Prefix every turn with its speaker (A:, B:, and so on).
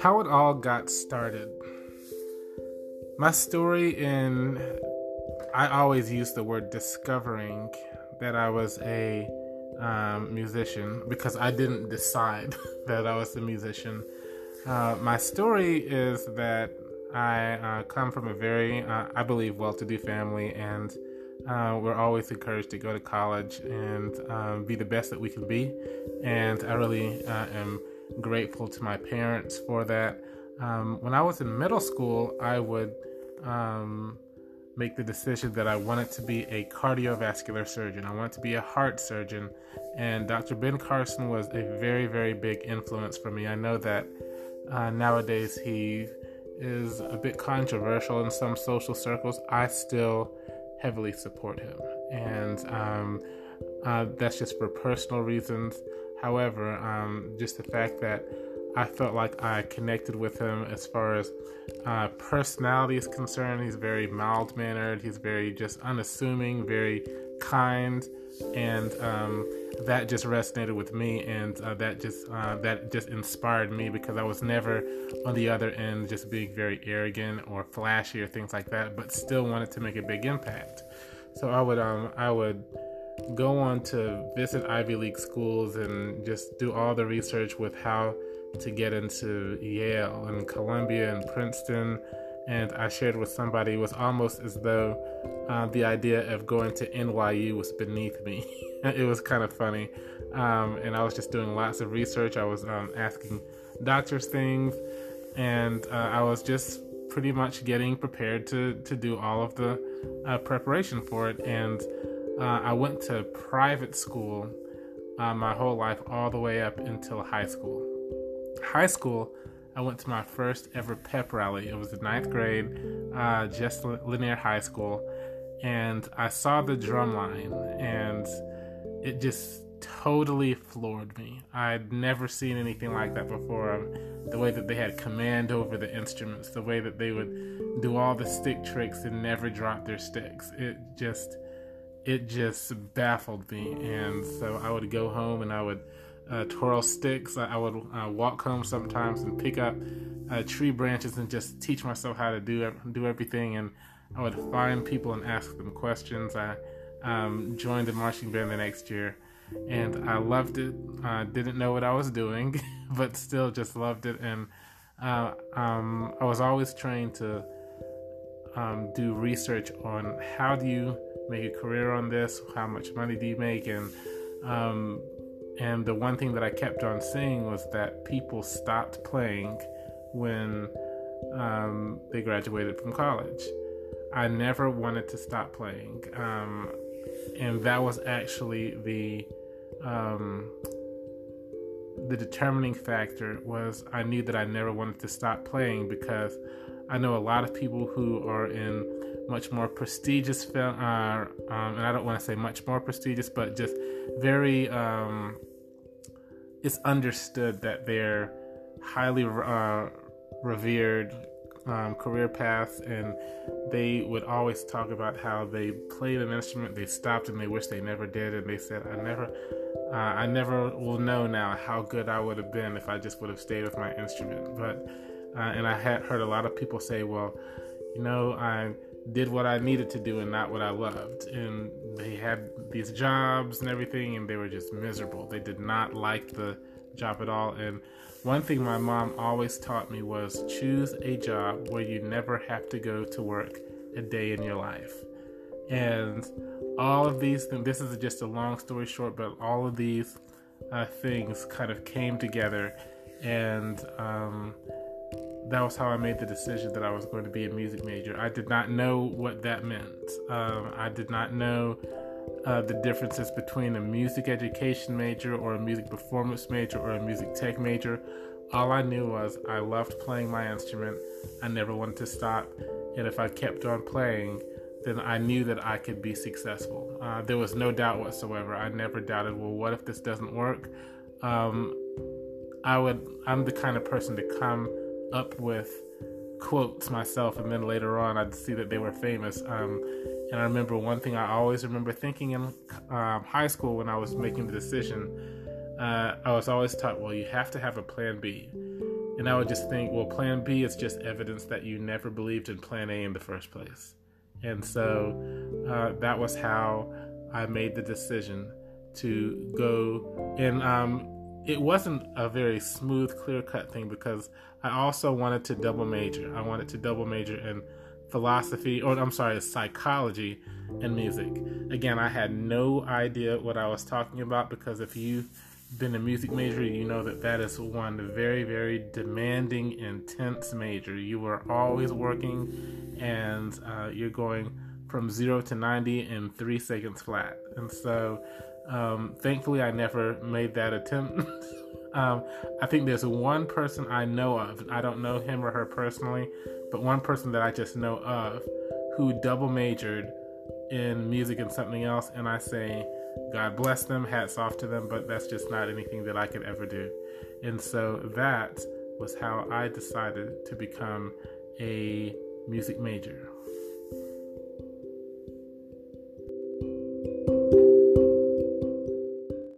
A: How it all got started. My story in I always use the word discovering that I was a um, musician because I didn't decide that I was a musician. Uh, my story is that I uh, come from a very, uh, I believe, well to do family, and uh, we're always encouraged to go to college and um, be the best that we can be. And I really uh, am grateful to my parents for that. Um, when I was in middle school, I would um, make the decision that I wanted to be a cardiovascular surgeon. I wanted to be a heart surgeon. And Dr. Ben Carson was a very, very big influence for me. I know that uh, nowadays he is a bit controversial in some social circles. I still heavily support him. And um, uh, that's just for personal reasons. However, um, just the fact that I felt like I connected with him as far as uh, personality is concerned. He's very mild mannered, he's very just unassuming, very kind, and um, that just resonated with me, and uh, that just uh, that just inspired me because I was never on the other end, just being very arrogant or flashy or things like that, but still wanted to make a big impact. So I would um, I would go on to visit Ivy League schools and just do all the research with how to get into Yale and Columbia and Princeton. And I shared with somebody, it was almost as though uh, the idea of going to NYU was beneath me. it was kind of funny. Um, and I was just doing lots of research. I was um, asking doctors things, and uh, I was just pretty much getting prepared to, to do all of the uh, preparation for it. And uh, I went to private school uh, my whole life, all the way up until high school. High school, I went to my first ever pep rally. It was the ninth grade, uh, just Lanier High School, and I saw the drum line, and it just totally floored me. I'd never seen anything like that before. The way that they had command over the instruments, the way that they would do all the stick tricks and never drop their sticks. It just it just baffled me. And so I would go home and I would uh, twirl sticks. I, would uh, walk home sometimes and pick up uh, tree branches and just teach myself how to do do everything. And I would find people and ask them questions. I um, joined the marching band the next year, and I loved it. I didn't know what I was doing, but still just loved it. And uh, um, I was always trained to um, do research on how do you make a career on this? How much money do you make? And um, and the one thing that I kept on seeing was that people stopped playing when um, they graduated from college. I never wanted to stop playing, um, and that was actually the um, the determining factor. Was I knew that I never wanted to stop playing because I know a lot of people who are in much more prestigious film, uh, um, and I don't want to say much more prestigious, but just very. Um, it's understood that they're highly uh, revered um, career paths, and they would always talk about how they played an instrument, they stopped, and they wish they never did, and they said, "I never." Uh, I never will know now how good I would have been if I just would have stayed with my instrument. But, uh, and I had heard a lot of people say, well, you know, I did what I needed to do and not what I loved. And they had these jobs and everything, and they were just miserable. They did not like the job at all. And one thing my mom always taught me was choose a job where you never have to go to work a day in your life. And all of these things, this is just a long story short, but all of these uh, things kind of came together. And, um, that was how I made the decision that I was going to be a music major. I did not know what that meant. Um, I did not know uh, the differences between a music education major or a music performance major or a music tech major. All I knew was I loved playing my instrument. I never wanted to stop. And if I kept on playing, then I knew that I could be successful. Uh, there was no doubt whatsoever. I never doubted, well, what if this doesn't work? Um, I would, I'm the kind of person to come up with quotes myself, and then later on I'd see that they were famous. Um, And I remember one thing I always remember thinking in um, high school when I was making the decision, uh, I was always taught, well, you have to have a plan B. And I would just think, well, plan B is just evidence that you never believed in plan A in the first place. And so uh, that was how I made the decision to go. And um, it wasn't a very smooth, clear cut thing because I also wanted to double major. I wanted to double major in philosophy, or I'm sorry, psychology and music. Again, I had no idea what I was talking about because if you've been a music major, you know that that is one very, very demanding, intense major. You are always working and uh, you're going from zero to 90 in three seconds flat. And so, um, thankfully, I never made that attempt. um, I think there's one person I know of, I don't know him or her personally, but one person that I just know of who double majored in music and something else. And I say, God bless them, hats off to them, but that's just not anything that I could ever do. And so that was how I decided to become a music major.